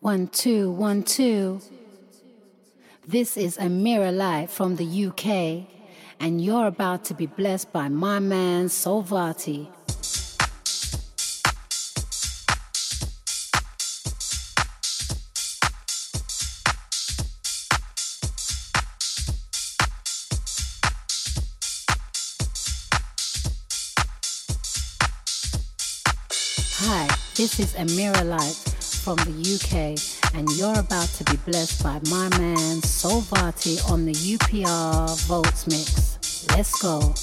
One, two, one, two. This is Amira Light from the UK, and you're about to be blessed by my man Solvati. Hi, this is Amira Light from the UK, and you're about to be blessed by my man Solvati on the UPR Volts Mix. Let's go.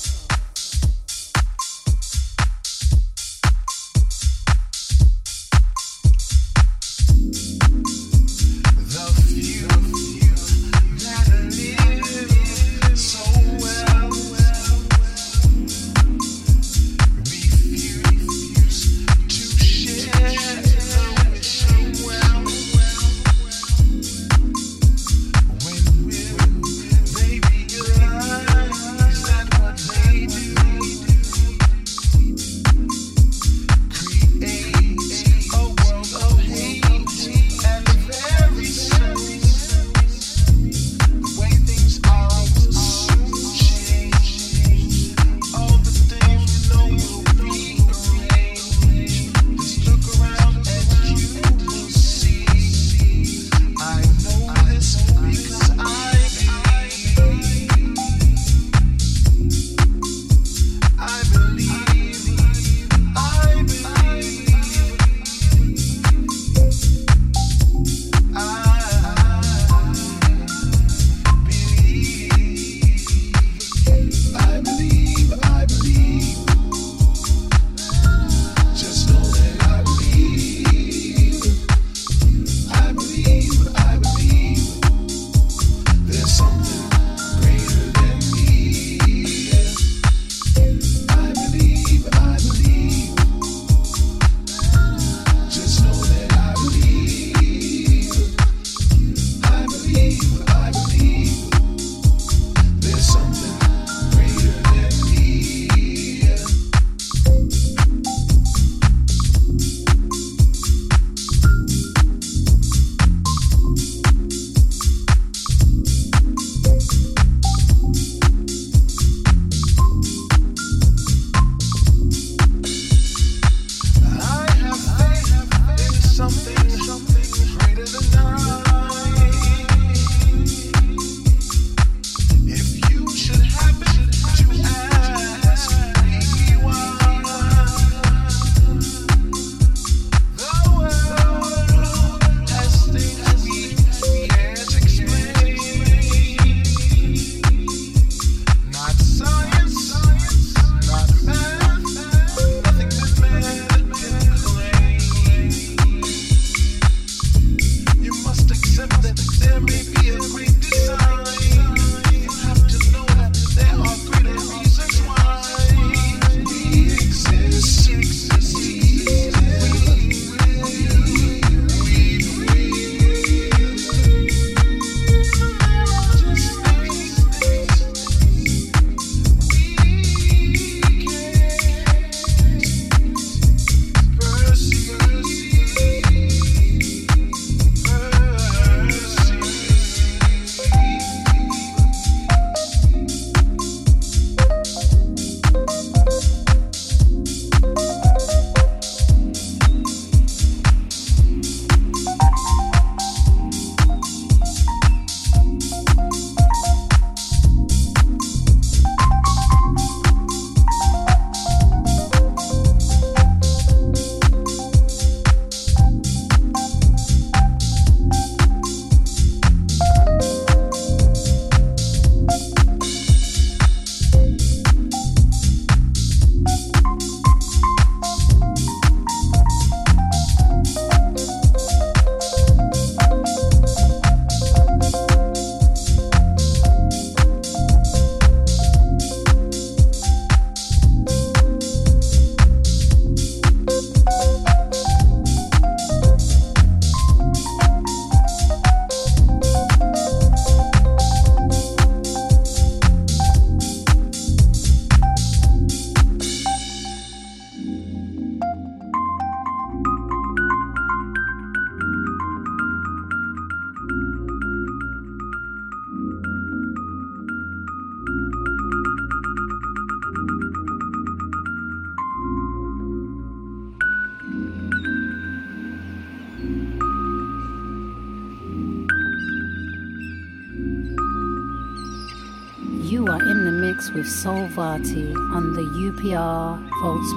Mix with Soul Vati on the UPR Volts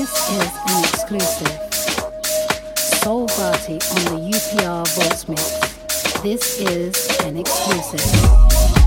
This is an exclusive. Soul Party on the UPR Voice Mix. This is an exclusive.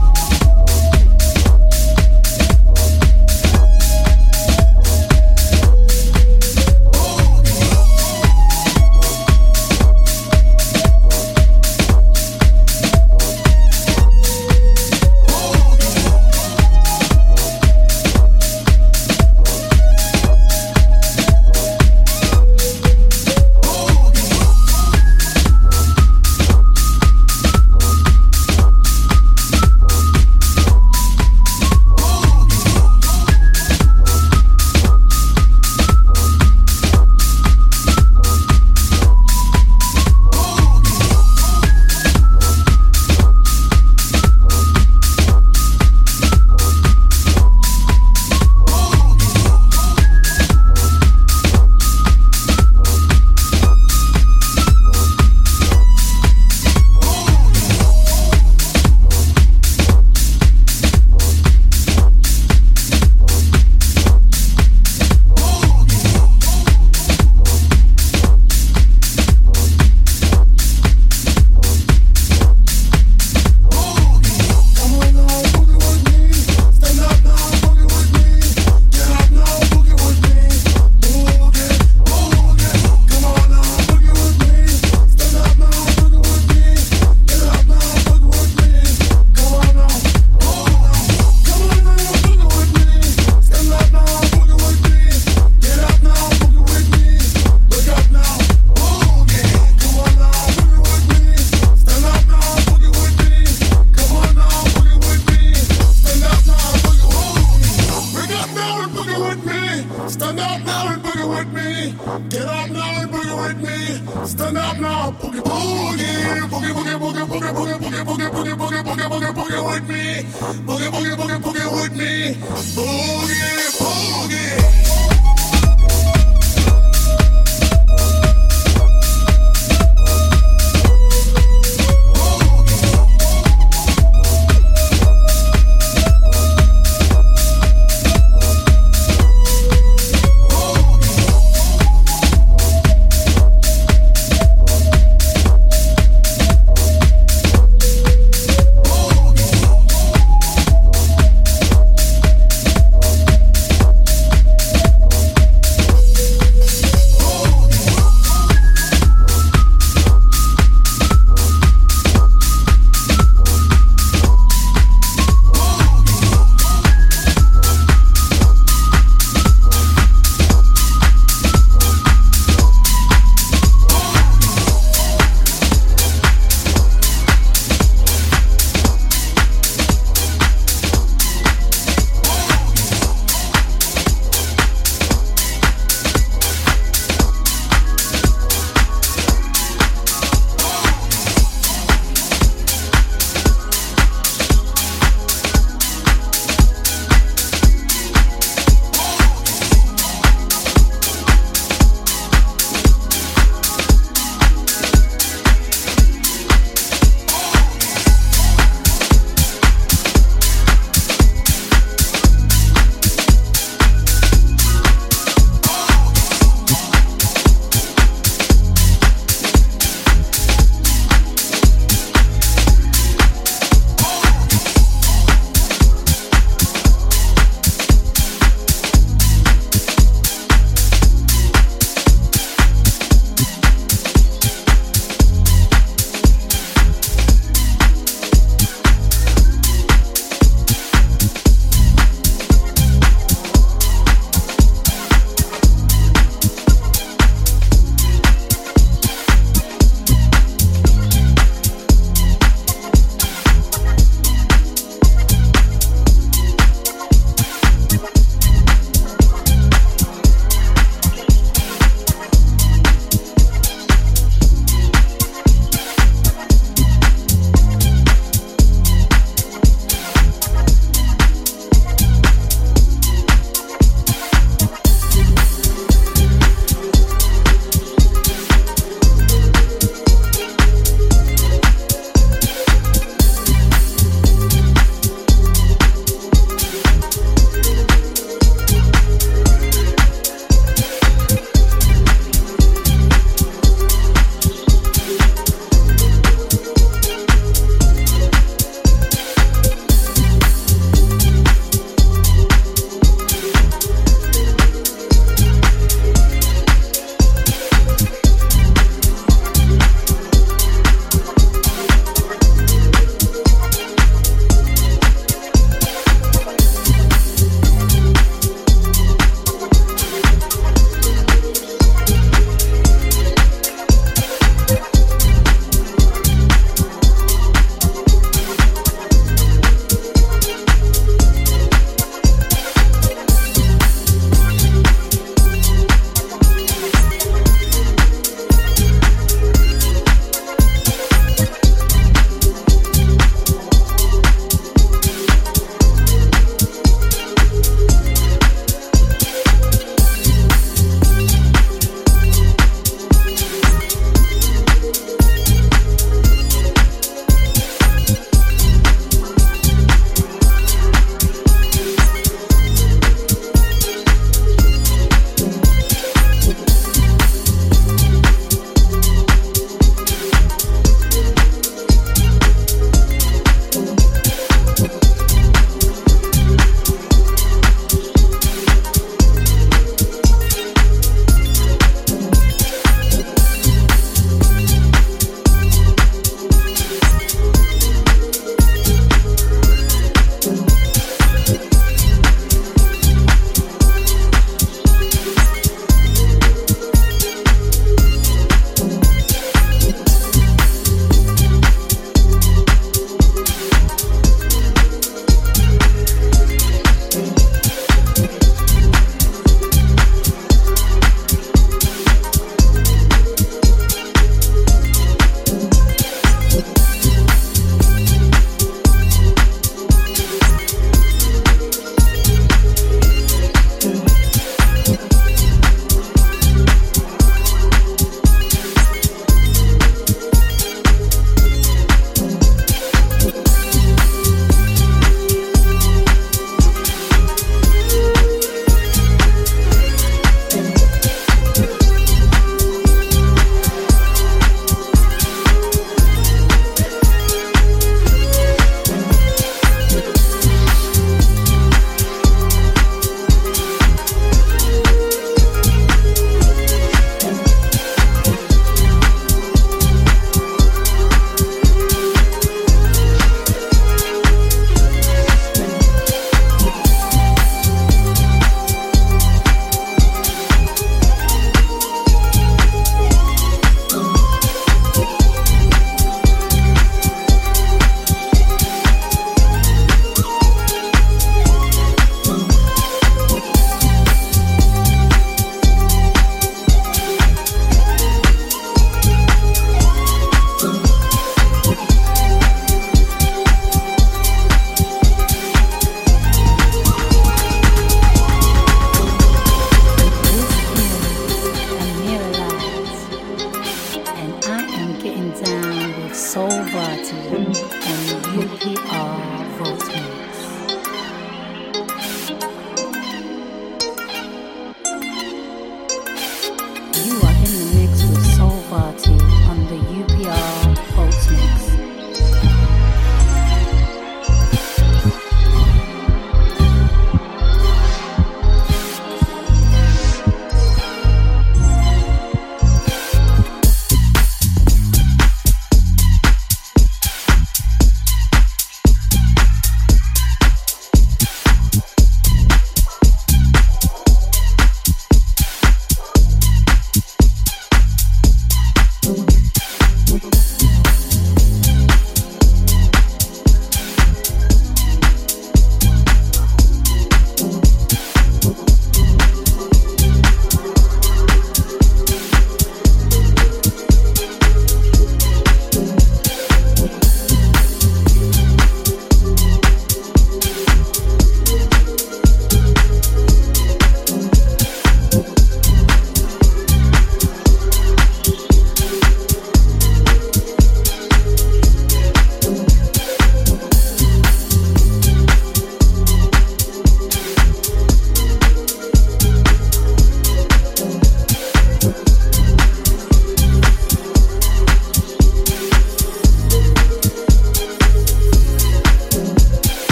boogie, boogie, boogie, boogie with me. Boogie, boogie, boogie, boogie with me. Boogie.